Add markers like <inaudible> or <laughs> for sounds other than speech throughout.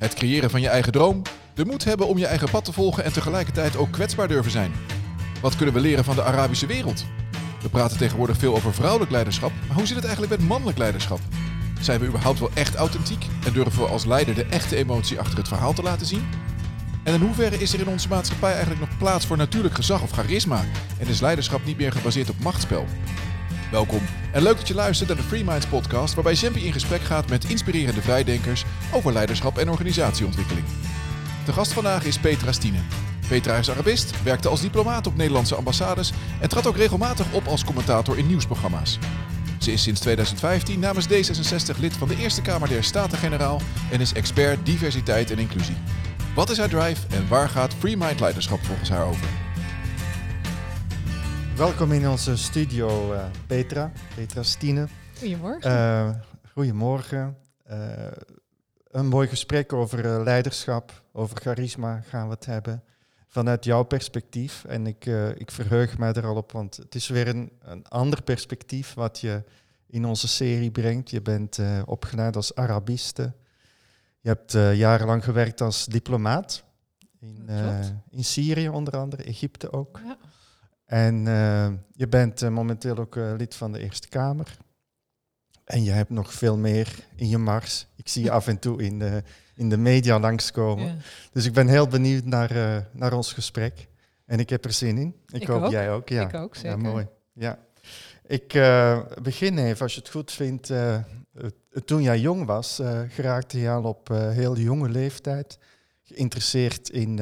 Het creëren van je eigen droom, de moed hebben om je eigen pad te volgen en tegelijkertijd ook kwetsbaar durven zijn. Wat kunnen we leren van de Arabische wereld? We praten tegenwoordig veel over vrouwelijk leiderschap, maar hoe zit het eigenlijk met mannelijk leiderschap? Zijn we überhaupt wel echt authentiek en durven we als leider de echte emotie achter het verhaal te laten zien? En in hoeverre is er in onze maatschappij eigenlijk nog plaats voor natuurlijk gezag of charisma en is leiderschap niet meer gebaseerd op machtsspel? Welkom en leuk dat je luistert naar de Free Minds podcast waarbij Zempi in gesprek gaat met inspirerende vrijdenkers over leiderschap en organisatieontwikkeling. De gast vandaag is Petra Stine. Petra is Arabist, werkte als diplomaat op Nederlandse ambassades en trad ook regelmatig op als commentator in nieuwsprogramma's. Ze is sinds 2015 namens D66 lid van de Eerste Kamer der Staten-Generaal en is expert diversiteit en inclusie. Wat is haar drive en waar gaat Free Mind Leiderschap volgens haar over? Welkom in onze studio, uh, Petra, Petra Stine. Goedemorgen. Uh, goedemorgen. Uh, een mooi gesprek over leiderschap, over charisma gaan we het hebben. Vanuit jouw perspectief. En ik, ik verheug mij er al op, want het is weer een, een ander perspectief wat je in onze serie brengt. Je bent opgeleid als Arabiste. Je hebt jarenlang gewerkt als diplomaat. In, in Syrië onder andere, Egypte ook. Ja. En uh, je bent uh, momenteel ook uh, lid van de Eerste Kamer. En je hebt nog veel meer in je mars. Ik zie je <laughs> af en toe in de, in de media langskomen. Ja. Dus ik ben heel benieuwd naar, naar ons gesprek. En ik heb er zin in. Ik, ik hoop ook. jij ook. Ja. Ik ook, zeker. Ja, mooi. Ja. Ik begin even, als je het goed vindt. toen jij jong was, geraakte je al op heel jonge leeftijd geïnteresseerd in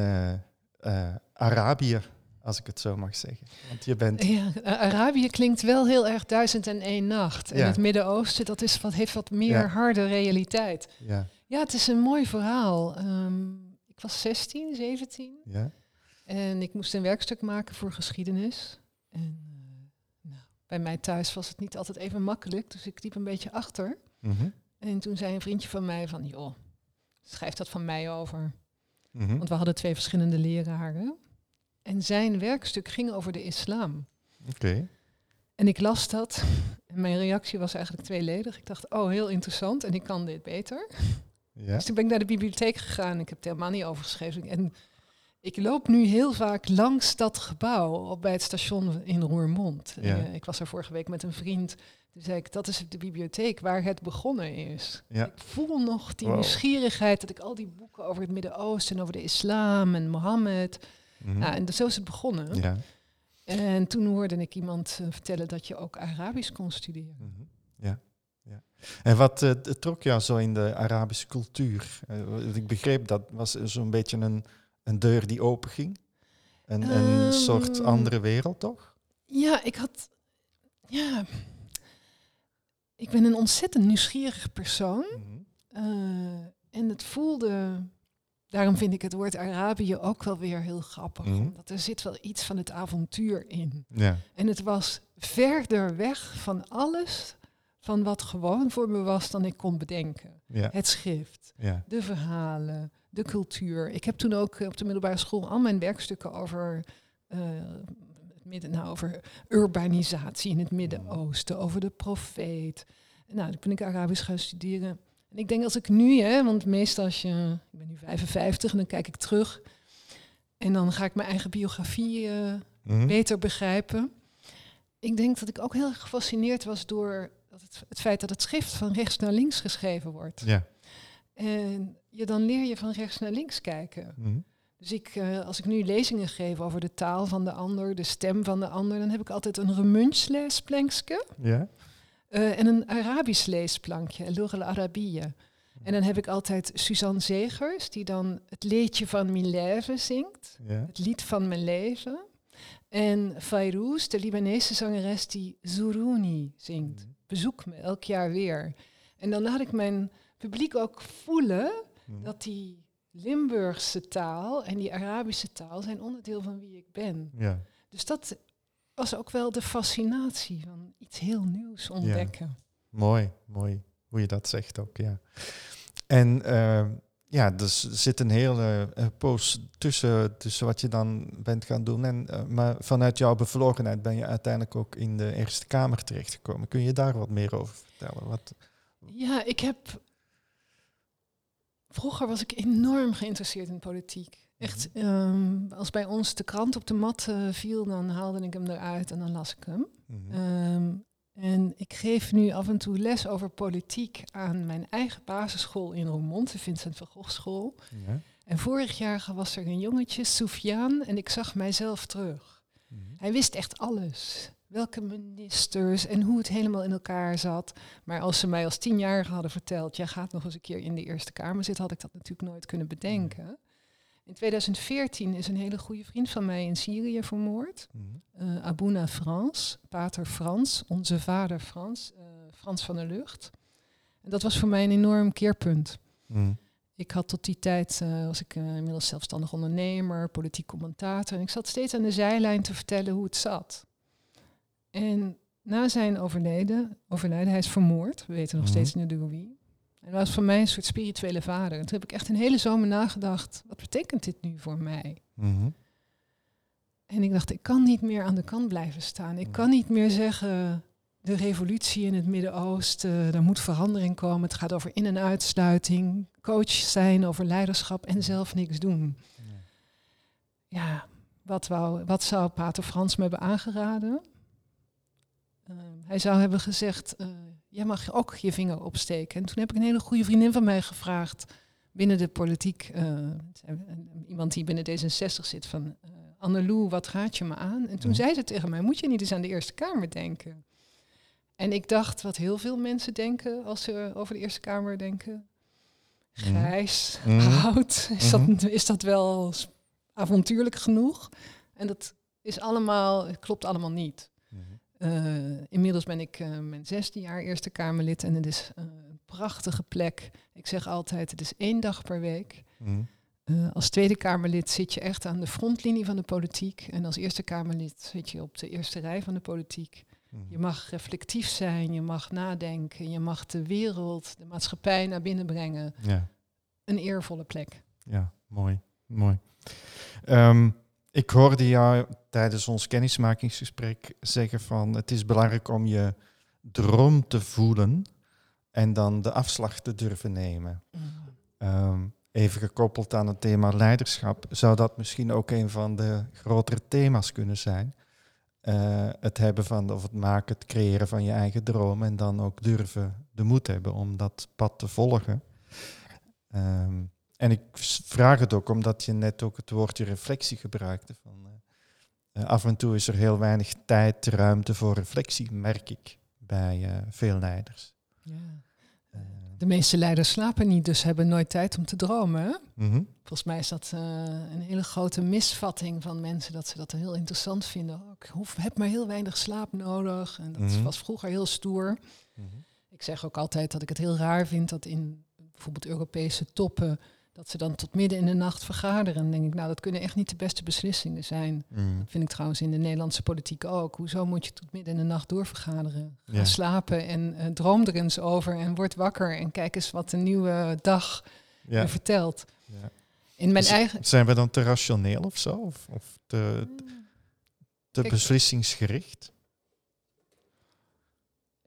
Arabië als ik het zo mag zeggen. Want je bent... Ja, Arabië klinkt wel heel erg duizend en één nacht. En Ja. het Midden-Oosten, dat is wat, heeft wat meer Ja. harde realiteit. Ja, Ja, het is een mooi verhaal. Ehm, ik was 16, 17 ja, en ik moest een werkstuk maken voor geschiedenis. En eh, nou, bij mij thuis was het niet altijd even makkelijk, dus ik liep een beetje achter. mhm, En toen zei een vriendje van mij van, joh, schrijf dat van mij over. mhm. Want we hadden twee verschillende leraren. En zijn werkstuk ging over de islam. Oké. En ik las dat. <laughs> En mijn reactie was eigenlijk tweeledig. Ik dacht, oh, heel interessant en ik kan dit beter. Ja, Dus toen ben ik naar de bibliotheek gegaan. Ik heb het helemaal niet overgeschreven. En ik loop nu heel vaak langs dat gebouw op bij het station in Roermond. Ja. Eh, ik was er vorige week met een vriend. Toen zei ik, dat is de bibliotheek waar het begonnen is. ja, Ik voel nog die Wow. nieuwsgierigheid dat ik al die boeken over het Midden-Oosten en over de islam en Mohammed. Nou, en zo is het begonnen. ja. En toen hoorde ik iemand eh, vertellen dat je ook Arabisch kon studeren. mhm, ja, ja. En wat eh, trok jou zo in de Arabische cultuur? Eh, ik begreep dat was zo'n beetje een, een deur die open ging. Een, een Ehm. soort andere wereld, toch? Ja, ik had. Ja. Ik ben een ontzettend nieuwsgierig persoon. Mhm. en het voelde. Daarom vind ik het woord Arabië ook wel weer heel grappig. Mhm. Omdat er zit wel iets van het avontuur in. Ja, En het was verder weg van alles van wat gewoon voor me was dan ik kon bedenken. ja, Het schrift, ja. de verhalen, de cultuur. Ik heb toen ook eh, op de middelbare school al mijn werkstukken over, het midden, nou, over urbanisatie in het Midden-Oosten, over de profeet. Nou, toen ben ik Arabisch gaan studeren. En ik denk als ik nu, hè, want meestal als je, ik ben nu 55 en dan kijk ik terug en dan ga ik mijn eigen biografie eh, Mhm. beter begrijpen. Ik denk dat ik ook heel erg gefascineerd was door dat het, het feit dat het schrift van rechts naar links geschreven wordt. Ja. En je, dan leer je van rechts naar links kijken. mhm, Dus ik, eh, als ik nu lezingen geef over de taal van de ander, de stem van de ander, dan heb ik altijd een Remunch-leesplankje ja. Eh, en een Arabisch leesplankje, Lugh al-Arabiya. En dan heb ik altijd Suzanne Zegers, die dan het liedje van mijn leven zingt ja. het lied van mijn leven. En Fayrouz, de Libanese zangeres die Zuruni zingt. Bezoek me elk jaar weer. En dan laat ik mijn publiek ook voelen Mhm. dat die Limburgse taal en die Arabische taal zijn onderdeel van wie ik ben. ja. Dus dat was ook wel de fascinatie van iets heel nieuws ontdekken. Mooi, mooi hoe je dat zegt ook, ja. En eh, ja, dus er zit een hele eh, poos tussen, tussen wat je dan bent gaan doen. En, eh, maar vanuit jouw bevlogenheid ben je uiteindelijk ook in de Eerste Kamer terechtgekomen. Kun je daar wat meer over vertellen? Wat, Ja, ik heb Vroeger was ik enorm geïnteresseerd in politiek. Echt, ehm, als bij ons de krant op de mat eh, viel, dan haalde ik hem eruit en dan las ik hem. Mhm. Ehm, en ik geef nu af en toe les over politiek aan mijn eigen basisschool in Roermond, de Vincent van Gogh School. Ja. En vorig jaar was er een jongetje, Soufiane, en ik zag mijzelf terug. Mhm. Hij wist echt alles. Welke ministers en hoe het helemaal in elkaar zat. Maar als ze mij als tienjarige hadden verteld, jij gaat nog eens een keer in de Eerste Kamer zitten, had ik dat natuurlijk nooit kunnen bedenken. In 2014 is een hele goede vriend van mij in Syrië vermoord. Eh Abouna Frans, pater Frans, onze vader Frans, eh, Frans van der Lucht. En dat was voor mij een enorm keerpunt. Mhm. Ik had tot die tijd, eh, was ik inmiddels zelfstandig ondernemer, politiek commentator. En ik zat steeds aan de zijlijn te vertellen hoe het zat. En na zijn overleden, overlijden, hij is vermoord. We weten nog Mhm. steeds niet door wie. En dat was voor mij een soort spirituele vader. En toen heb ik echt een hele zomer nagedacht, wat betekent dit nu voor mij? Mhm. En ik dacht, ik kan niet meer aan de kant blijven staan. Ik kan niet meer zeggen, de revolutie in het Midden-Oosten, er moet verandering komen. Het gaat over in- en uitsluiting, coach zijn, over leiderschap en zelf niks doen. Ja, wat, wou, wat zou Pater Frans me hebben aangeraden? Eh, hij zou hebben gezegd, eh, jij mag ook je vinger opsteken. En toen heb ik een hele goede vriendin van mij gevraagd, binnen de politiek, eh, iemand die binnen D66 zit, van eh Annelou, wat gaat je me aan? En toen Mhm. zei ze tegen mij, moet je niet eens aan de Eerste Kamer denken? En ik dacht wat heel veel mensen denken als ze over de Eerste Kamer denken. Mhm. Grijs, Mhm. oud, is, Mhm. dat, is dat wel avontuurlijk genoeg? En dat is allemaal, klopt allemaal niet. Eh, inmiddels ben ik eh, mijn zesde jaar Eerste Kamerlid en het is eh, een prachtige plek. Ik zeg altijd, het is één dag per week. Mhm. Als Tweede Kamerlid zit je echt aan de frontlinie van de politiek. En als Eerste Kamerlid zit je op de eerste rij van de politiek. Mhm. Je mag reflectief zijn, je mag nadenken, je mag de wereld, de maatschappij naar binnen brengen. Ja. Een eervolle plek. Ja, mooi. mooi. Ehm, ik hoorde jou tijdens ons kennismakingsgesprek zeggen van het is belangrijk om je droom te voelen en dan de afslag te durven nemen. Ehm, even gekoppeld aan het thema leiderschap, zou dat misschien ook een van de grotere thema's kunnen zijn. Eh, het hebben van, of het maken, het creëren van je eigen droom en dan ook durven de moed hebben om dat pad te volgen. Ehm, en ik vraag het ook omdat je net ook het woordje reflectie gebruikte. Van, eh, eh, af en toe is er heel weinig tijd, ruimte voor reflectie, merk ik bij eh, veel leiders. Ja. De meeste leiders slapen niet, dus hebben nooit tijd om te dromen. Hè? mhm. Volgens mij is dat een hele grote misvatting van mensen dat ze dat heel interessant vinden. Oh, ik hoef, heb maar heel weinig slaap nodig. En dat Mhm. was vroeger heel stoer. Mhm. Ik zeg ook altijd dat ik het heel raar vind dat in bijvoorbeeld Europese toppen, dat ze dan tot midden in de nacht vergaderen. En dan denk ik, nou, dat kunnen echt niet de beste beslissingen zijn. Mhm. Dat vind ik trouwens in de Nederlandse politiek ook. Hoezo moet je tot midden in de nacht doorvergaderen? Ga Ja. slapen en eh, droom er eens over en word wakker en kijk eens wat de nieuwe dag Ja. je vertelt. Ja. In mijn eigen... Zijn we dan te rationeel of zo? Of, of te, te Kijk, beslissingsgericht?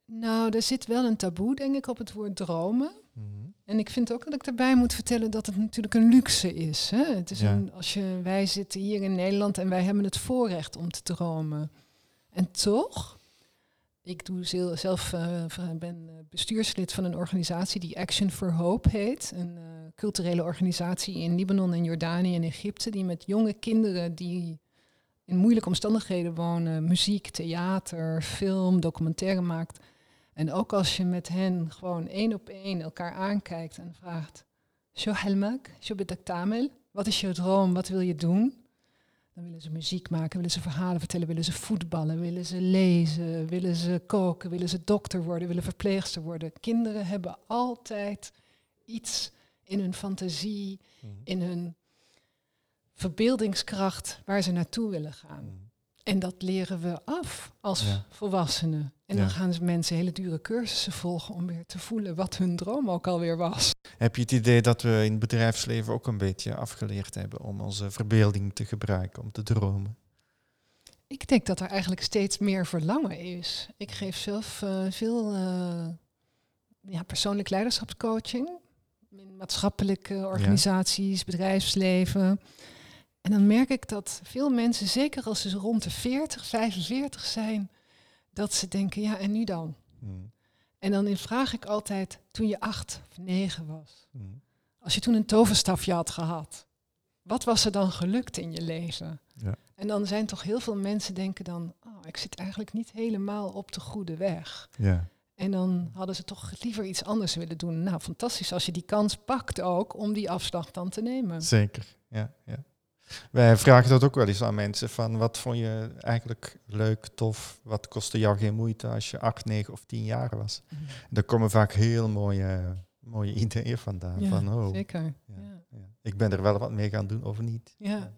Nou, er zit wel een taboe, denk ik, op het woord dromen. Mhm. En ik vind ook dat ik erbij moet vertellen dat het natuurlijk een luxe is. Hè? Het is Ja. een, als je, wij zitten hier in Nederland en wij hebben het voorrecht om te dromen. En toch, ik doe zelf, v- ben eh, bestuurslid van een organisatie die Action for Hope heet. Een eh, culturele organisatie in Libanon en Jordanië en Egypte, die met jonge kinderen die in moeilijke omstandigheden wonen, muziek, theater, film, documentaire maakt. En ook als je met hen gewoon één op één elkaar aankijkt en vraagt: "Sho helmak, sho bedak tamel?" Wat is je droom? Wat wil je doen? Dan willen ze muziek maken, willen ze verhalen vertellen, willen ze voetballen, willen ze lezen, willen ze koken, willen ze dokter worden, willen verpleegster worden. Kinderen hebben altijd iets in hun fantasie, Mhm. in hun verbeeldingskracht waar ze naartoe willen gaan. Mhm. En dat leren we af als Ja. volwassenen. En dan gaan ze mensen hele dure cursussen volgen om weer te voelen wat hun droom ook alweer was. Heb je het idee dat we in het bedrijfsleven ook een beetje afgeleerd hebben om onze verbeelding te gebruiken, om te dromen? Ik denk dat er eigenlijk steeds meer verlangen is. Ik geef zelf eh, veel eh, ja, persoonlijk leiderschapscoaching. in maatschappelijke organisaties, bedrijfsleven. En dan merk ik dat veel mensen, zeker als ze rond de 40, 45 zijn, dat ze denken, ja, en nu dan? Mm. En dan vraag ik altijd, toen je acht of negen was, Mm. als je toen een toverstafje had gehad, wat was er dan gelukt in je leven? Ja. En dan zijn toch heel veel mensen denken dan, oh, ik zit eigenlijk niet helemaal op de goede weg. Ja. En dan hadden ze toch liever iets anders willen doen. Nou, fantastisch als je die kans pakt ook om die afslag dan te nemen. Zeker, ja, ja. Wij vragen dat ook wel eens aan mensen van wat vond je eigenlijk leuk, tof, wat kostte jou geen moeite als je acht, negen of tien jaar was. Mhm. Daar komen vaak heel mooie, mooie ideeën vandaan. Ja, van, oh, Zeker. ja. Ja. ja. ik ben er wel wat mee gaan doen of niet. Ja.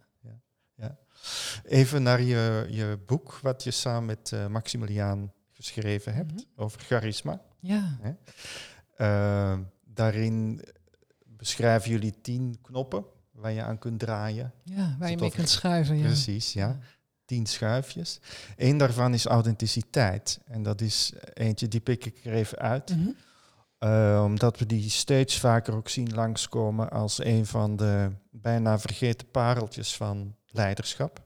Even naar je, je boek wat je samen met eh, Maximiliaan geschreven hebt Mhm. over charisma. ja. Eh, daarin beschrijven jullie tien knoppen waar je aan kunt draaien. ja, waar je mee kunt schuiven. Ja. Precies, ja. Tien schuifjes. Eén daarvan is authenticiteit. En dat is eentje die pik ik er even uit. Mhm. Eh, omdat we die steeds vaker ook zien langskomen als een van de bijna vergeten pareltjes van leiderschap.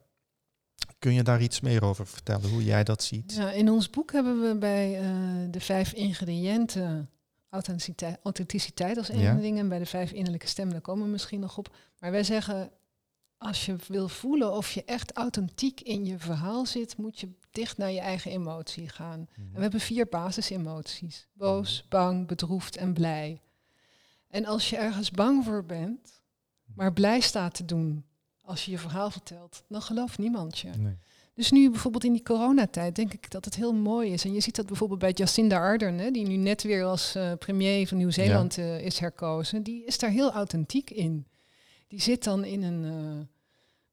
Kun je daar iets meer over vertellen, hoe jij dat ziet? Ja, in ons boek hebben we bij eh, de vijf ingrediënten authenticiteit, authenticiteit als een Ja. ding en bij de vijf innerlijke stemmen, daar komen we misschien nog op. Maar wij zeggen, als je wil voelen of je echt authentiek in je verhaal zit, moet je dicht naar je eigen emotie gaan. En we hebben vier basisemoties. Boos, bang, bedroefd en blij. En als je ergens bang voor bent, maar blij staat te doen als je je verhaal vertelt, dan gelooft niemand je. Nee. Dus nu bijvoorbeeld in die coronatijd denk ik dat het heel mooi is. En je ziet dat bijvoorbeeld bij Jacinda Ardern, hè, die nu net weer als eh, premier van Nieuw-Zeeland eh, is herkozen. Die is daar heel authentiek in. Die zit dan in een, eh,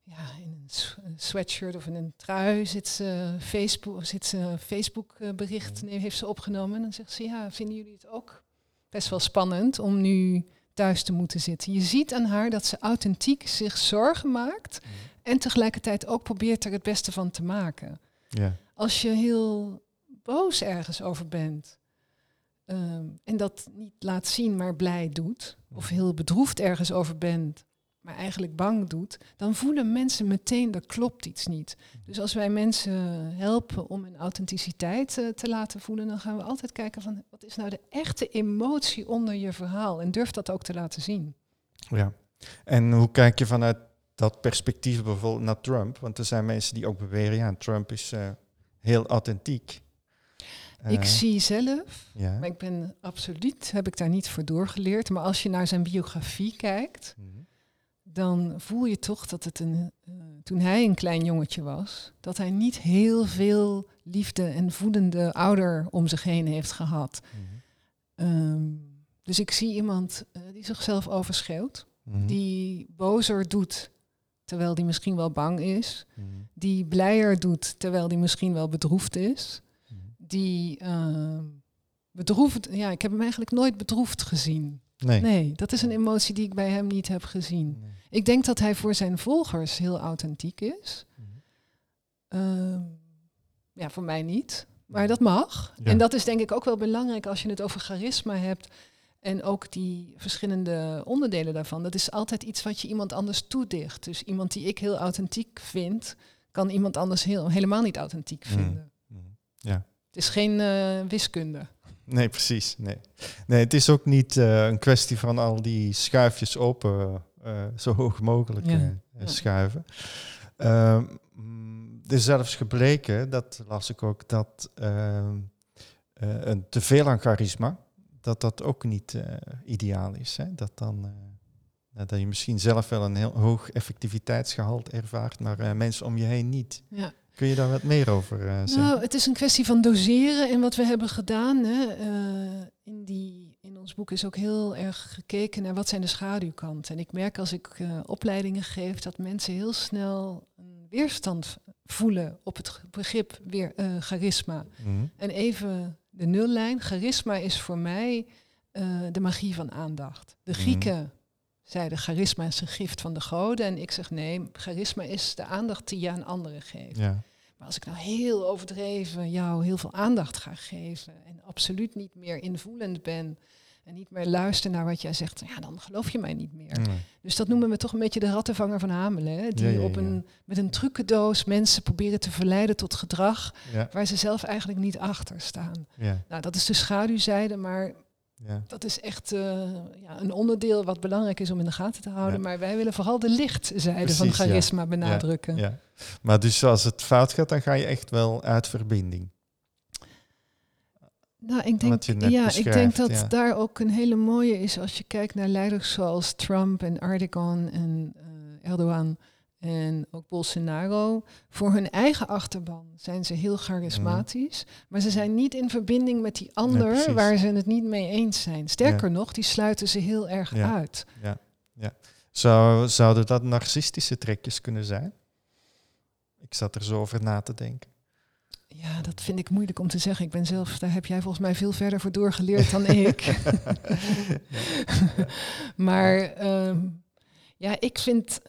ja, in een sweatshirt of in een trui, zit ze Facebook, zit ze Facebook bericht, heeft ze opgenomen. En dan zegt ze, ja, vinden jullie het ook best wel spannend om nu thuis te moeten zitten? Je ziet aan haar dat ze authentiek zich zorgen maakt en tegelijkertijd ook probeert er het beste van te maken. Ja. Als je heel boos ergens over bent ehm, en dat niet laat zien, maar blij doet, of heel bedroefd ergens over bent, maar eigenlijk bang doet, dan voelen mensen meteen er klopt iets niet. Dus als wij mensen helpen om hun authenticiteit eh, te laten voelen, dan gaan we altijd kijken van wat is nou de echte emotie onder je verhaal en durf dat ook te laten zien. ja. En hoe kijk je vanuit dat perspectief bijvoorbeeld naar Trump? Want er zijn mensen die ook beweren, ja, Trump is eh, heel authentiek. ik Eh, zie zelf Ja. Maar ik ben absoluut, heb ik daar niet voor doorgeleerd. Maar als je naar zijn biografie kijkt, Mhm. Dan voel je toch dat het een, eh, toen hij een klein jongetje was, dat hij niet heel veel liefde en voedende ouder om zich heen heeft gehad. Mhm. Ehm, dus ik zie iemand eh, die zichzelf overschreeuwt, Mhm. die bozer doet terwijl die misschien wel bang is, Mhm. die blijer doet terwijl die misschien wel bedroefd is, die ehm, bedroefd, ja, ik heb hem eigenlijk nooit bedroefd gezien. Nee. Nee, dat is een emotie die ik bij hem niet heb gezien. Nee. Ik denk dat hij voor zijn volgers heel authentiek is. Mhm. Ehm, ja, voor mij niet. Maar dat mag. Ja. En dat is denk ik ook wel belangrijk als je het over charisma hebt. En ook die verschillende onderdelen daarvan. Dat is altijd iets wat je iemand anders toedicht. Dus iemand die ik heel authentiek vind, kan iemand anders heel, helemaal niet authentiek Mhm. vinden. Mhm. Ja. Het is geen eh, wiskunde. Nee, precies. Nee. nee, het is ook niet eh, een kwestie van al die schuifjes open eh, zo hoog mogelijk Ja, eh, schuiven. Ehm, mm, er is zelfs gebleken, dat las ik ook, dat ehm, eh, een teveel aan charisma, dat dat ook niet eh, ideaal is. Hè? Dat, dan, eh, dat je misschien zelf wel een heel hoog effectiviteitsgehalte ervaart, maar eh, mensen om je heen niet. Ja. Kun je daar wat meer over eh, zeggen? Nou, het is een kwestie van doseren. En wat we hebben gedaan hè, eh, in, die, in ons boek is ook heel erg gekeken naar wat zijn de schaduwkanten. En ik merk als ik eh, opleidingen geef dat mensen heel snel een weerstand voelen op het begrip weer charisma. Mhm. En even de nullijn. Charisma is voor mij de magie van aandacht. De Mhm. Grieken zeiden charisma is een gift van de goden. En ik zeg nee, charisma is de aandacht die je aan anderen geeft. Ja. Maar als ik nou heel overdreven jou heel veel aandacht ga geven en absoluut niet meer invoelend ben, en niet meer luisteren naar wat jij zegt, ja, dan geloof je mij niet meer. Nee. Dus dat noemen we toch een beetje de rattenvanger van Hamelen. Hè? Die Ja, ja, Op een, met een trucendoos mensen proberen te verleiden tot gedrag waar ze zelf eigenlijk niet achter staan. Nou, dat is de schaduwzijde, maar ja. dat is echt eh, ja, een onderdeel wat belangrijk is om in de gaten te houden. Ja. Maar wij willen vooral de lichtzijde van Precies, charisma benadrukken. ja. Maar dus als het fout gaat, dan ga je echt wel uit verbinding. Nou, ik denk, ja, ik denk dat daar ook een hele mooie is als je kijkt naar leiders zoals Trump en Erdogan en eh, Erdogan en ook Bolsonaro. Voor hun eigen achterban zijn ze heel charismatisch, maar ze zijn niet in verbinding met die ander waar ze het niet mee eens zijn. Sterker nog, die sluiten ze heel erg Ja. uit. Zou, zouden dat narcistische trekjes kunnen zijn? Ik zat er zo over na te denken. Ja, dat vind ik moeilijk om te zeggen. Ik ben zelf, daar heb jij volgens mij veel verder voor doorgeleerd dan <laughs> ik. <laughs> maar ehm, ja, ik vind,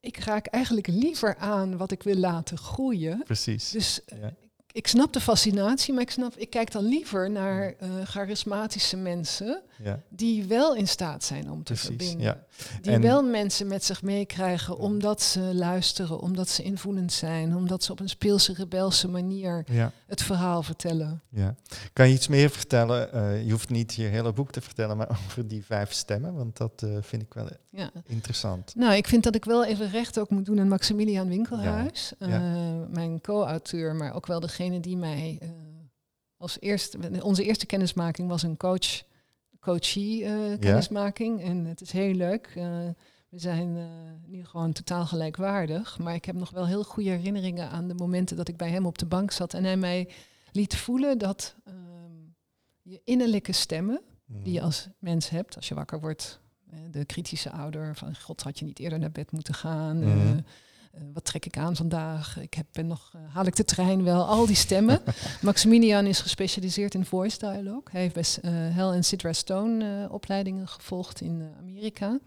ik raak eigenlijk liever aan wat ik wil laten groeien. Precies. Dus eh, Ja. ik snap de fascinatie, maar ik, snap, ik kijk dan liever naar eh, charismatische mensen Ja, die wel in staat zijn om te precies. verbinden. Ja. Die En- wel mensen met zich meekrijgen omdat ze luisteren, omdat ze invoelend zijn, omdat ze op een speelse, rebelse manier Ja, het verhaal vertellen. ja. Kan je iets meer vertellen? Eh, je hoeft niet je hele boek te vertellen, maar <laughs> over die vijf stemmen, want dat eh, vind ik wel Ja. interessant. Nou, ik vind dat ik wel even recht ook moet doen aan Maximilian Winkelhuis, eh, mijn co-auteur, maar ook wel degene die mij eh, als eerste, onze eerste kennismaking was een coach, coachie eh, kennismaking en het is heel leuk. Eh, we zijn eh, nu gewoon totaal gelijkwaardig, maar ik heb nog wel heel goede herinneringen aan de momenten dat ik bij hem op de bank zat en hij mij liet voelen dat ehm, je innerlijke stemmen, die je als mens hebt als je wakker wordt. De kritische ouder van God had je niet eerder naar bed moeten gaan. Mhm. Wat trek ik aan vandaag? Ik heb, ben nog, eh, haal ik de trein wel? Al die stemmen. <laughs> Maximilian is gespecialiseerd in voice dialogue. Hij heeft best eh Hel en Sidra Stone eh, opleidingen gevolgd in eh, Amerika.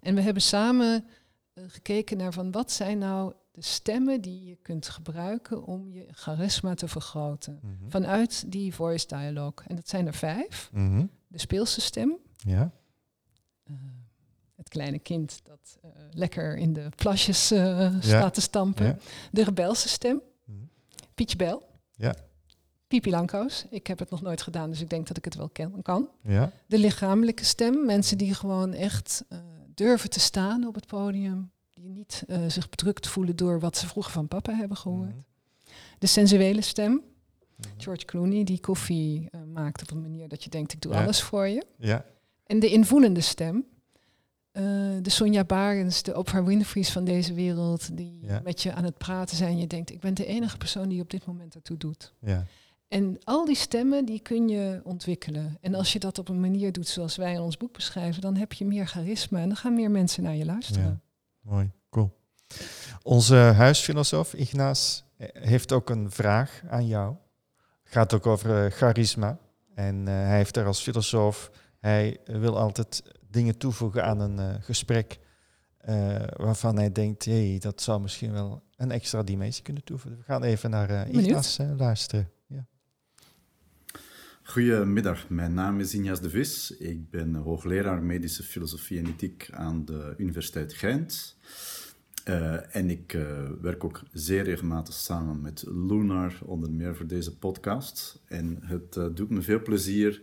En we hebben samen eh, gekeken naar van wat zijn nou de stemmen die je kunt gebruiken om je charisma te vergroten. Mhm. Vanuit die voice dialogue. En dat zijn er vijf. Mhm. De speelse stem. Ja, Eh, kleine kind dat eh, lekker in de plasjes eh, staat te stampen. ja. De rebelse stem. Mhm. Pietje Bel. Ja. Pipi. Ik heb het nog nooit gedaan, dus ik denk dat ik het wel ken, kan. ja, De lichamelijke stem. Mensen die gewoon echt eh, durven te staan op het podium. Die niet zich bedrukt voelen door wat ze vroeger van papa hebben gehoord. Mhm. De sensuele stem. Mhm. George Clooney, die koffie maakt op een manier dat je denkt, ik doe Ja. alles voor je. ja, En de invoelende stem. Eh, de Sonja Barens, de Oprah Winfrey's van deze wereld, die Ja. met je aan het praten zijn. Je denkt, ik ben de enige persoon die op dit moment ertoe doet. ja. En al die stemmen, die kun je ontwikkelen. En als je dat op een manier doet zoals wij in ons boek beschrijven, dan heb je meer charisma en dan gaan meer mensen naar je luisteren. Ja. Mooi, cool. Onze huisfilosoof Ignaas eh, heeft ook een vraag aan jou. Gaat ook over eh, charisma. En hij heeft er als filosoof, hij wil altijd dingen toevoegen aan een eh, gesprek eh, waarvan hij denkt, hé, hey, dat zou misschien wel een extra dimensie kunnen toevoegen. We gaan even naar eh eh, luisteren. Ja. Goedemiddag, mijn naam is Injas de Vis. Ik ben hoogleraar medische filosofie en ethiek aan de Universiteit Gent. Eh, en ik eh, werk ook zeer regelmatig samen met Lunar, onder meer voor deze podcast. En het doet me veel plezier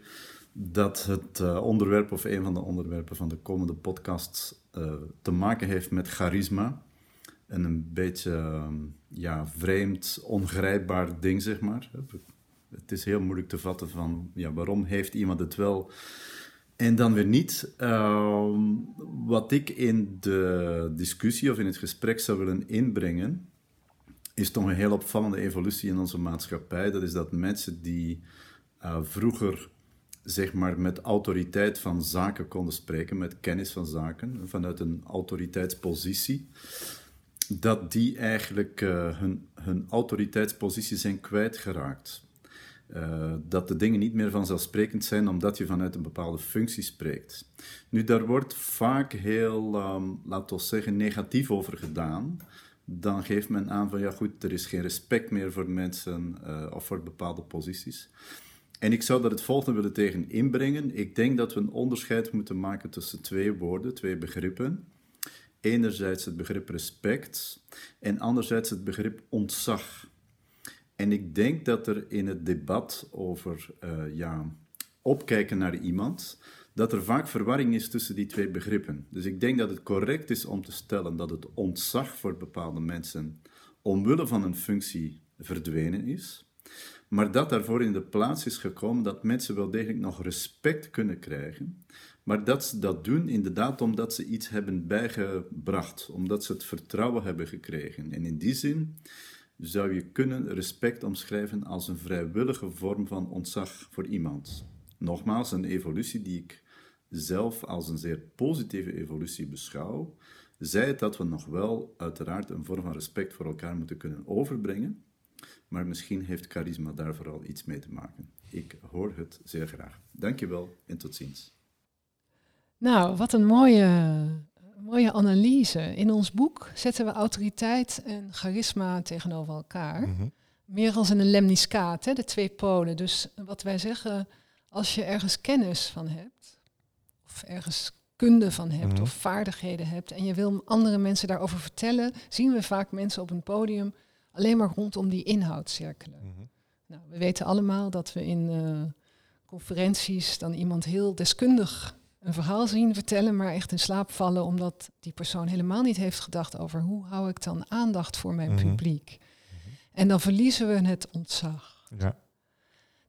dat het eh, onderwerp, of een van de onderwerpen van de komende podcast, eh, te maken heeft met charisma. En een beetje eh, ja, vreemd, ongrijpbaar ding, zeg maar. Het is heel moeilijk te vatten van, ja, waarom heeft iemand het wel en dan weer niet. Ehm, wat ik in de discussie of in het gesprek zou willen inbrengen, is toch een heel opvallende evolutie in onze maatschappij. Dat is dat mensen die eh, vroeger zeg maar met autoriteit van zaken konden spreken, met kennis van zaken, vanuit een autoriteitspositie, dat die eigenlijk eh, hun, hun autoriteitspositie zijn kwijtgeraakt. Uh, dat de dingen niet meer vanzelfsprekend zijn omdat je vanuit een bepaalde functie spreekt. Nu, daar wordt vaak heel, um, laten we zeggen, negatief over gedaan. Dan geeft men aan van, ja goed, er is geen respect meer voor mensen uh, of voor bepaalde posities. En ik zou daar het volgende willen tegen inbrengen. Ik denk dat we een onderscheid moeten maken tussen twee woorden, twee begrippen. Enerzijds het begrip respect en anderzijds het begrip ontzag. En ik denk dat er in het debat over uh, ja, opkijken naar iemand, dat er vaak verwarring is tussen die twee begrippen. Dus ik denk dat het correct is om te stellen dat het ontzag voor bepaalde mensen omwille van een functie verdwenen is, maar dat daarvoor in de plaats is gekomen dat mensen wel degelijk nog respect kunnen krijgen, maar dat ze dat doen inderdaad omdat ze iets hebben bijgebracht, omdat ze het vertrouwen hebben gekregen. En in die zin zou je kunnen respect omschrijven als een vrijwillige vorm van ontzag voor iemand. Nogmaals, een evolutie die ik zelf als een zeer positieve evolutie beschouw, zij het dat we nog wel uiteraard een vorm van respect voor elkaar moeten kunnen overbrengen, maar misschien heeft charisma daar vooral iets mee te maken. Ik hoor het zeer graag. Dankjewel en tot ziens. Nou, wat een mooie, mooie analyse. In ons boek zetten we autoriteit en charisma tegenover elkaar. Mhm. Meer als in een lemniscaat, hè, de twee polen. Dus wat wij zeggen, als je ergens kennis van hebt, of ergens kunde van hebt, mhm. of vaardigheden hebt, en je wil andere mensen daarover vertellen, zien we vaak mensen op een podium alleen maar rondom die inhoud cirkelen. Mhm. nou, we weten allemaal dat we in uh, conferenties dan iemand heel deskundig een verhaal zien vertellen, maar echt in slaap vallen omdat die persoon helemaal niet heeft gedacht over hoe hou ik dan aandacht voor mijn mhm. publiek. En dan verliezen we het ontzag. Ja.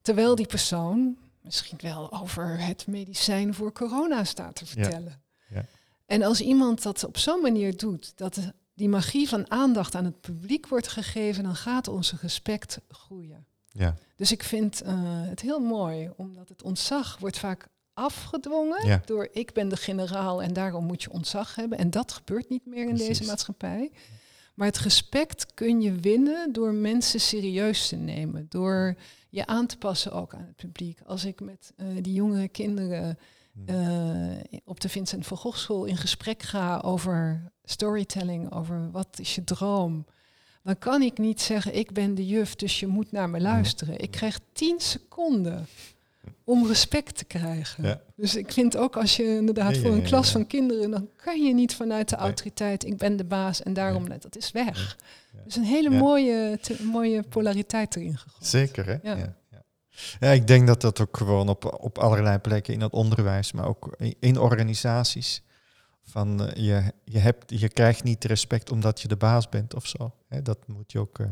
Terwijl die persoon misschien wel over het medicijn voor corona staat te vertellen. Ja. Ja. En als iemand dat op zo'n manier doet, dat die magie van aandacht aan het publiek wordt gegeven, dan gaat onze respect groeien. Ja. Dus ik vind uh, het heel mooi, omdat het ontzag wordt vaak afgedwongen door ik ben de generaal en daarom moet je ontzag hebben. En dat gebeurt niet meer in deze maatschappij. Maar het respect kun je winnen door mensen serieus te nemen, door je aan te passen ook aan het publiek. Als ik met uh, die jonge kinderen uh, op de Vincent van Gogh School in gesprek ga over storytelling, over wat is je droom, dan kan ik niet zeggen ik ben de juf, dus je moet naar me luisteren. Ik krijg tien seconden om respect te krijgen. Dus ik vind ook als je inderdaad voor een klas van kinderen, dan kan je niet vanuit de autoriteit, ik ben de baas en daarom, net, dat is weg. Dus een hele mooie, mooie polariteit erin gegooid. Zeker, hè? Ja. Ja, ik denk dat dat ook gewoon op, op allerlei plekken in het onderwijs, maar ook in organisaties. Van uh, je, je, hebt, je krijgt niet respect omdat je de baas bent of zo. Hè, dat moet je ook uh,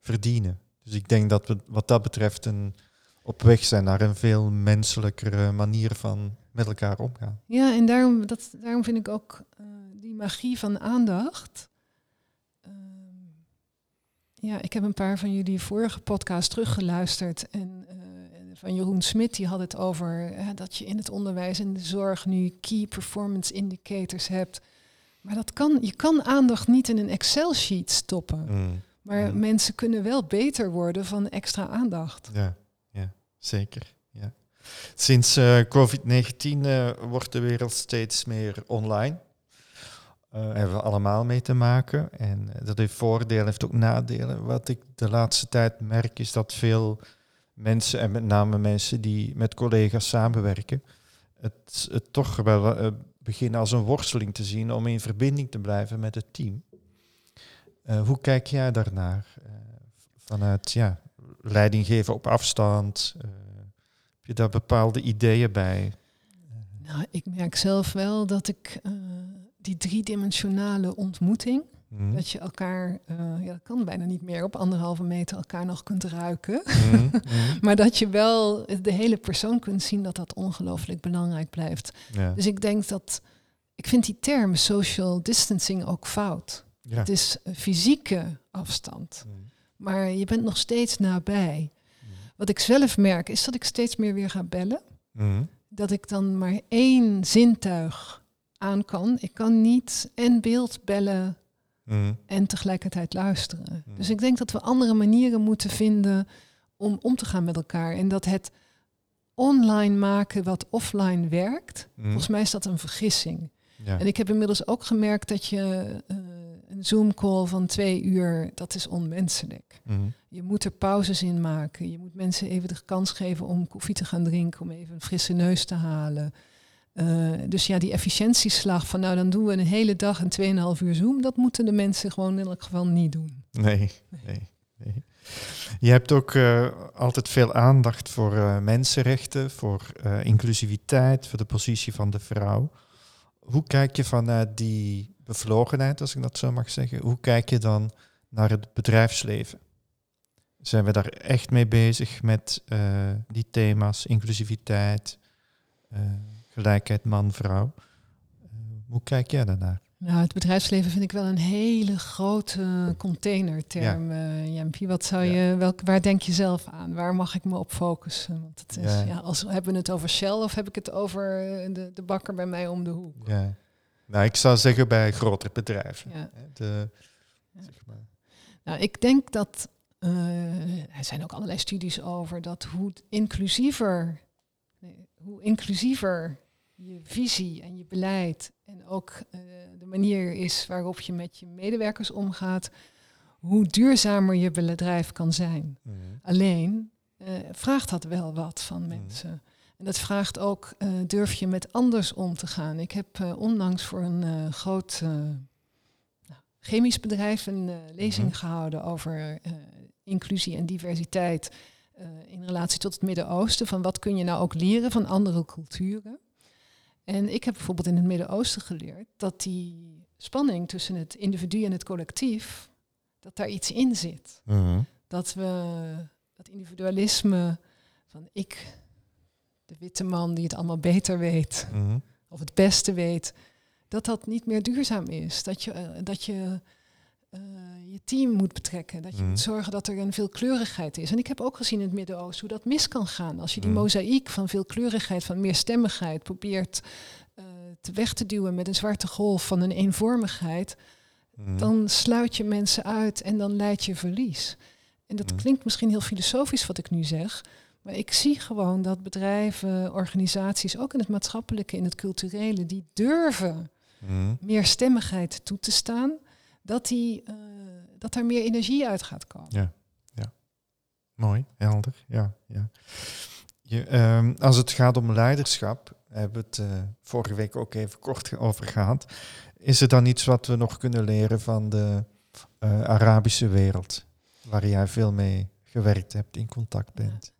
verdienen. Dus ik denk dat we wat dat betreft een, op weg zijn naar een veel menselijkere manier van met elkaar omgaan. Ja, en daarom, dat, daarom vind ik ook uh, die magie van aandacht. Ja, ik heb een paar van jullie vorige podcast teruggeluisterd. En uh, van Jeroen Smit, die had het over dat je in het onderwijs en de zorg nu key performance indicators hebt. Maar dat kan, je kan aandacht niet in een Excel-sheet stoppen. Mm. Maar mm. mensen kunnen wel beter worden van extra aandacht. Ja zeker. Ja. Sinds uh, COVID-19 uh, wordt de wereld steeds meer online. Uh, hebben we allemaal mee te maken. En dat heeft voordelen, heeft ook nadelen. Wat ik de laatste tijd merk is dat veel mensen, en met name mensen die met collega's samenwerken, het, het toch wel beginnen als een worsteling te zien om in verbinding te blijven met het team. hoe kijk jij daarnaar? vanuit ja, leiding geven op afstand? Heb je daar bepaalde ideeën bij? Nou, ik merk zelf wel dat ik die driedimensionale ontmoeting, mm. dat je elkaar, uh, ja, dat kan bijna niet meer op anderhalve meter elkaar nog kunt ruiken. Mm. <laughs> maar dat je wel de hele persoon kunt zien dat dat ongelooflijk belangrijk blijft. Ja. Dus ik denk dat, ik vind die term social distancing ook fout. Ja. Het is fysieke afstand. Maar je bent nog steeds nabij. Wat ik zelf merk is dat ik steeds meer weer ga bellen. Mhm. Dat ik dan maar één zintuig aan kan. Ik kan niet en beeld bellen mhm. en tegelijkertijd luisteren. Mhm. Dus ik denk dat we andere manieren moeten vinden om om te gaan met elkaar. En dat het online maken wat offline werkt, volgens mij is dat een vergissing. Ja. En ik heb inmiddels ook gemerkt dat je uh, een Zoom-call van twee uur, dat is onmenselijk. Mhm. Je moet er pauzes in maken. Je moet mensen even de kans geven om koffie te gaan drinken, om even een frisse neus te halen. Uh, dus ja, die efficiëntieslag van nou dan doen we een hele dag en 2,5 uur Zoom, dat moeten de mensen gewoon in elk geval niet doen. Nee, nee. nee. Je hebt ook uh, altijd veel aandacht voor uh, mensenrechten, voor inclusiviteit, voor de positie van de vrouw. Hoe kijk je vanuit die bevlogenheid, als ik dat zo mag zeggen, hoe kijk je dan naar het bedrijfsleven? Zijn we daar echt mee bezig met die thema's, inclusiviteit? Gelijkheid man-vrouw. Uh, hoe kijk jij daarnaar? Nou, het bedrijfsleven vind ik wel een hele grote containerterm, ja. Uh, Jampie. Wat zou je, welk, waar denk je zelf aan? Waar mag ik me op focussen? Want het is, ja. ja als, hebben we het over Shell of heb ik het over eh, de, de bakker bij mij om de hoek? Ja. Nou, ik zou zeggen bij grotere bedrijven. Ja. De, zeg maar. Nou, ik denk dat uh, er zijn ook allerlei studies over dat hoe inclusiever, hoe inclusiever je visie en je beleid en ook uh, de manier is waarop je met je medewerkers omgaat, hoe duurzamer je bedrijf kan zijn. Mm -hmm. Alleen uh, vraagt dat wel wat van mensen. Mm -hmm. En dat vraagt ook, uh, durf je met anders om te gaan. Ik heb onlangs voor een groot nou, chemisch bedrijf een lezing mm -hmm. gehouden over inclusie en diversiteit in relatie tot het Midden-Oosten. Van wat kun je nou ook leren van andere culturen. En ik heb bijvoorbeeld in het Midden-Oosten geleerd dat die spanning tussen het individu en het collectief, dat daar iets in zit. Uh -huh. Dat we dat individualisme van ik, de witte man die het allemaal beter weet, uh -huh. of het beste weet, dat dat niet meer duurzaam is. Dat je, uh, dat je je team moet betrekken. Dat je Mm. moet zorgen dat er een veelkleurigheid is. En ik heb ook gezien in het Midden-Oosten hoe dat mis kan gaan. Als je die Mm. mozaïek van veelkleurigheid, van meerstemmigheid probeert uh, te weg te duwen met een zwarte golf van een eenvormigheid, Mhm. dan sluit je mensen uit en dan leid je verlies. En dat Mm. klinkt misschien heel filosofisch wat ik nu zeg, maar ik zie gewoon dat bedrijven, organisaties, ook in het maatschappelijke, in het culturele, die durven Mhm. meerstemmigheid toe te staan, dat, die, eh, dat daar meer energie uit gaat komen. Ja, ja. Mooi, helder. Ja, ja. Je, ehm, als het gaat om leiderschap, hebben we het eh, vorige week ook even kort over gehad. Is er dan iets wat we nog kunnen leren van de eh, Arabische wereld, waar jij veel mee gewerkt hebt, in contact bent?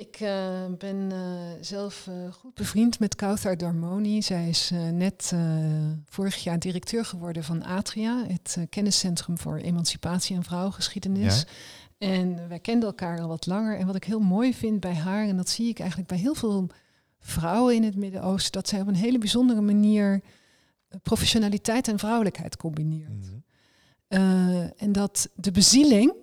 Ik eh, ben eh, zelf eh, goed bevriend met Kauthar Darmoni. Zij is net vorig jaar directeur geworden van Atria, het kenniscentrum voor emancipatie en vrouwengeschiedenis. Ja. En wij kenden elkaar al wat langer. En wat ik heel mooi vind bij haar, en dat zie ik eigenlijk bij heel veel vrouwen in het Midden-Oosten, dat zij op een hele bijzondere manier professionaliteit en vrouwelijkheid combineert. Mhm. En dat de bezieling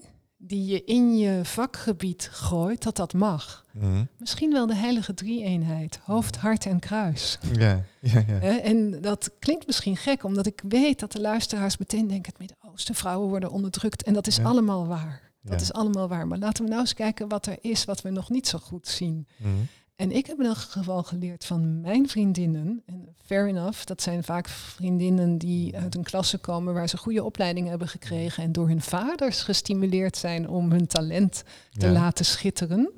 die je in je vakgebied gooit, dat dat mag. Mhm. Misschien wel de heilige drie-eenheid, hoofd, hart en kruis. Ja, ja, ja. En dat klinkt misschien gek, omdat ik weet dat de luisteraars meteen denken... het Midden-Oosten, vrouwen worden onderdrukt. En dat is Ja. allemaal waar. Dat Ja. is allemaal waar. Maar laten we nou eens kijken wat er is, wat we nog niet zo goed zien. Mhm. En ik heb in elk geval geleerd van mijn vriendinnen, en fair enough, dat zijn vaak vriendinnen die uit een klasse komen waar ze goede opleidingen hebben gekregen en door hun vaders gestimuleerd zijn om hun talent te Ja. laten schitteren.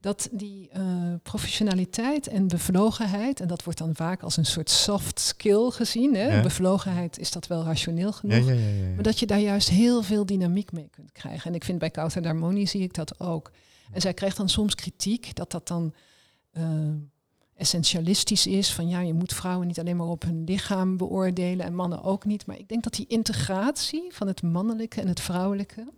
Dat die eh, professionaliteit en bevlogenheid, en dat wordt dan vaak als een soort soft skill gezien. Hè? Ja. Bevlogenheid is dat wel rationeel genoeg. ja. Maar dat je daar juist heel veel dynamiek mee kunt krijgen. En ik vind bij Kouter Darmoni zie ik dat ook. En zij krijgt dan soms kritiek dat dat dan eh, essentialistisch is. Van ja, je moet vrouwen niet alleen maar op hun lichaam beoordelen en mannen ook niet. Maar ik denk dat die integratie van het mannelijke en het vrouwelijke,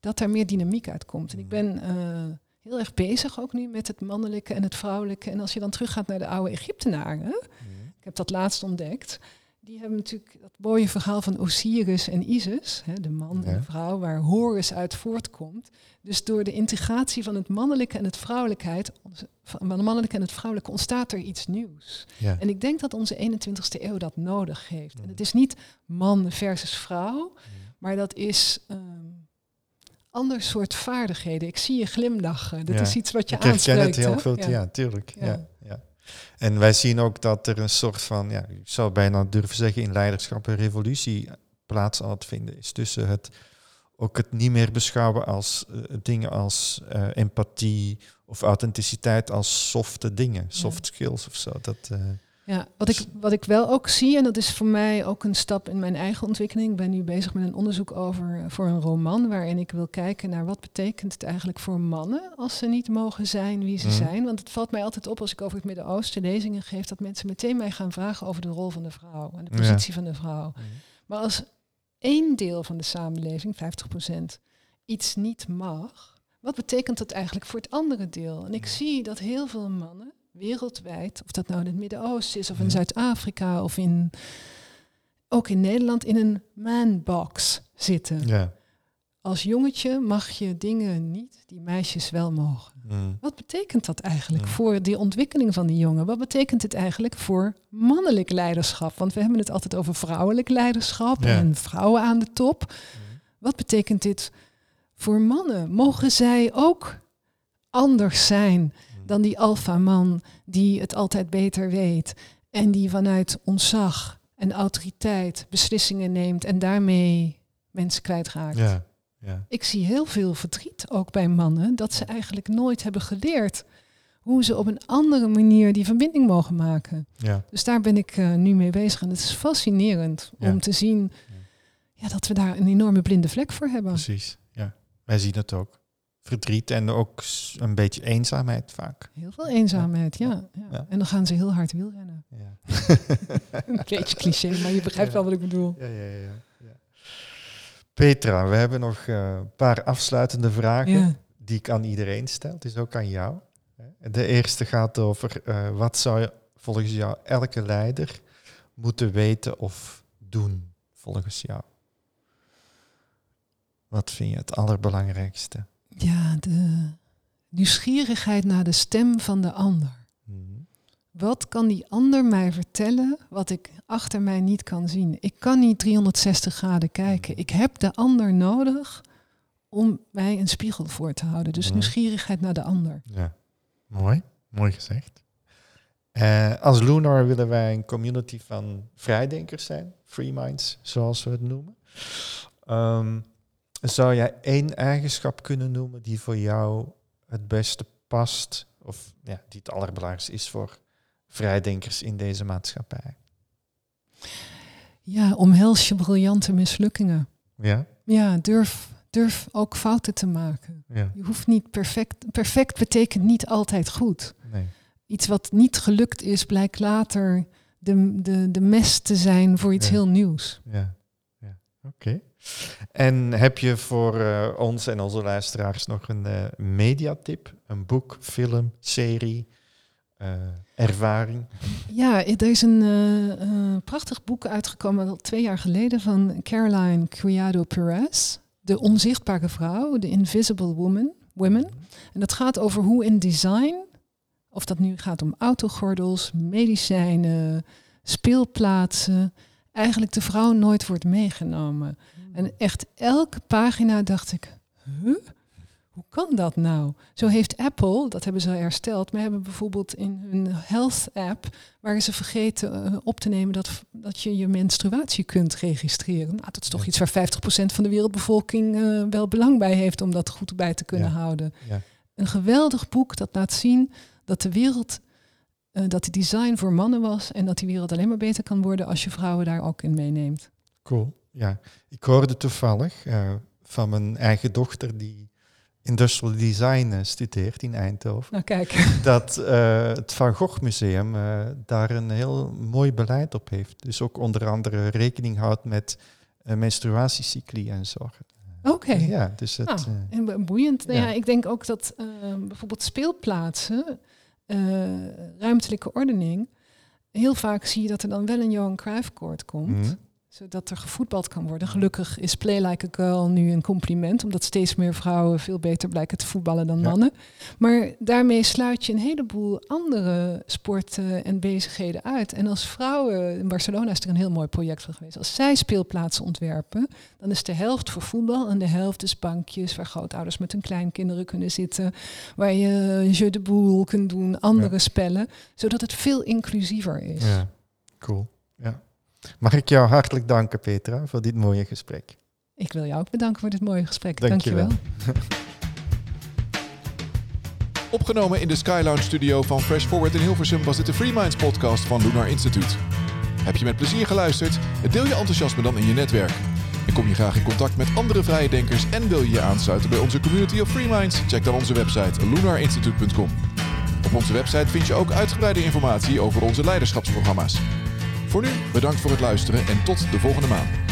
dat daar meer dynamiek uitkomt. En ik ben eh, heel erg bezig ook nu met het mannelijke en het vrouwelijke. En als je dan teruggaat naar de oude Egyptenaren, Mhm. ik heb dat laatst ontdekt. Die hebben natuurlijk dat mooie verhaal van Osiris en Isis, hè, de man en de vrouw, waar Horus uit voortkomt. Dus door de integratie van het mannelijke en het vrouwelijkheid, van het mannelijke en het vrouwelijke, ontstaat er iets nieuws. Ja. En ik denk dat onze 21ste eeuw dat nodig heeft. En het is niet man versus vrouw, maar dat is een ander soort vaardigheden. Ik zie je glimlachen. Dat Ja. is iets wat je Ik herken aanspreekt. het heel hè? goed, ja, tuurlijk. Ja. Ja. Ja, En wij zien ook dat er een soort van, ja, ik zou bijna durven zeggen in leiderschap, een revolutie plaats aan het vinden is. Tussen het ook het niet meer beschouwen als eh, dingen als eh, empathie of authenticiteit als softe dingen, soft skills of zo. Dat, eh, Ja, wat ik, wat ik wel ook zie, en dat is voor mij ook een stap in mijn eigen ontwikkeling. Ik ben nu bezig met een onderzoek over voor een roman waarin ik wil kijken naar wat betekent het eigenlijk voor mannen als ze niet mogen zijn wie ze Mhm. zijn. Want het valt mij altijd op als ik over het Midden-Oosten lezingen geef, dat mensen meteen mij gaan vragen over de rol van de vrouw en de Ja. positie van de vrouw. Maar als één deel van de samenleving, 50%, iets niet mag, wat betekent dat eigenlijk voor het andere deel? En ik zie dat heel veel mannen wereldwijd, of dat nou in het Midden-Oosten is of in Ja. Zuid-Afrika of in, ook in Nederland, in een manbox zitten. ja. Als jongetje mag je dingen niet die meisjes wel mogen. Mm. Wat betekent dat eigenlijk Ja. voor die ontwikkeling van die jongen? Wat betekent het eigenlijk voor mannelijk leiderschap? Want we hebben het altijd over vrouwelijk leiderschap en vrouwen aan de top. Wat betekent dit voor mannen? Mogen zij ook anders zijn dan die alfaman die het altijd beter weet en die vanuit ontzag en autoriteit beslissingen neemt en daarmee mensen kwijtraakt? Ja, ja. Ik zie heel veel verdriet ook bij mannen dat ze eigenlijk nooit hebben geleerd hoe ze op een andere manier die verbinding mogen maken. ja. Dus daar ben ik eh, nu mee bezig en het is fascinerend Ja. om te zien ja, dat we daar een enorme blinde vlek voor hebben. Precies, ja. Wij zien het ook. Verdriet en ook een beetje eenzaamheid vaak. Heel veel eenzaamheid, ja. ja. Ja. En dan gaan ze heel hard wielrennen. Ja. <laughs> <laughs> Een beetje cliché, maar je begrijpt wel wat ik bedoel. Ja, ja, ja, ja. Petra, we hebben nog eh, een paar afsluitende vragen die ik aan iedereen stel. Het is ook aan jou. De eerste gaat over eh, wat zou je volgens jou elke leider moeten weten of doen volgens jou? Wat vind je het allerbelangrijkste? Ja, de nieuwsgierigheid naar de stem van de ander. Mhm. Wat kan die ander mij vertellen wat ik achter mij niet kan zien? Ik kan niet 360 graden kijken. Ik heb de ander nodig om mij een spiegel voor te houden. Dus nieuwsgierigheid naar de ander. Ja, mooi. Mooi gezegd. Eh, als Lunar willen wij een community van vrijdenkers zijn, free minds, zoals we het noemen. Ehm, zou jij één eigenschap kunnen noemen die voor jou het beste past, of ja, die het allerbelangrijkste is voor vrijdenkers in deze maatschappij? Ja, omhels je briljante mislukkingen. Ja? Ja, durf, durf ook fouten te maken. Ja. Je hoeft niet perfect. Perfect betekent niet altijd goed. Nee. Iets wat niet gelukt is, blijkt later de, de, de mest te zijn voor iets Ja. heel nieuws. Ja, ja. oké. En heb je voor eh, ons en onze luisteraars nog een eh, mediatip? Een boek, film, serie, eh, ervaring? Ja, er is een prachtig boek uitgekomen al twee jaar geleden van Caroline Criado Perez. De onzichtbare vrouw, The Invisible Woman, Women. En dat gaat over hoe in design, of dat nu gaat om autogordels, medicijnen, speelplaatsen, eigenlijk de vrouw nooit wordt meegenomen. En echt elke pagina dacht ik, huh? Hoe kan dat nou? Zo heeft Apple, dat hebben ze hersteld, maar hebben bijvoorbeeld in hun health app, waren ze vergeten eh, op te nemen dat, dat je je menstruatie kunt registreren. Nou, dat is toch Ja. iets waar 50% van de wereldbevolking eh, wel belang bij heeft om dat goed bij te kunnen Ja. houden. Ja. Een geweldig boek dat laat zien dat de wereld, eh, dat die design voor mannen was en dat die wereld alleen maar beter kan worden als je vrouwen daar ook in meeneemt. Cool. Ja, ik hoorde toevallig eh, van mijn eigen dochter die industrial design eh, studeert in Eindhoven, Nou kijk, <laughs> dat het Van Gogh Museum daar een heel mooi beleid op heeft. Dus ook onder andere rekening houdt met menstruatiecycli en zo. oké. Ja, dus het, eh, En bo- boeiend. Nou Ja. ja. ik denk ook dat bijvoorbeeld speelplaatsen, ruimtelijke ordening, heel vaak zie je dat er dan wel een Johan Cruijff-koord komt, mhm. Zodat er gevoetbald kan worden. Gelukkig is Play Like a Girl nu een compliment, omdat steeds meer vrouwen veel beter blijken te voetballen dan Ja. mannen. Maar daarmee sluit je een heleboel andere sporten en bezigheden uit. En als vrouwen, in Barcelona is er een heel mooi project van geweest, als zij speelplaatsen ontwerpen, dan is de helft voor voetbal en de helft is bankjes waar grootouders met hun kleinkinderen kunnen zitten, waar je jeu de boule kunt doen, andere Ja. spellen, zodat het veel inclusiever is. ja, cool. Ja. Mag ik jou hartelijk danken, Petra, voor dit mooie gesprek. Ik wil jou ook bedanken voor dit mooie gesprek. Dank je Dankjewel. wel. <laughs> Opgenomen in de Sky Lounge studio van Fresh Forward in Hilversum was dit de Free Minds podcast van Lunar Institute. Heb je met plezier geluisterd? Deel je enthousiasme dan in je netwerk. En kom je graag in contact met andere vrije denkers en wil je je aansluiten bij onze community of Free Minds? Check dan onze website lunarinstitute.com. Op onze website vind je ook uitgebreide informatie over onze leiderschapsprogramma's. Voor nu bedankt voor het luisteren en tot de volgende maand.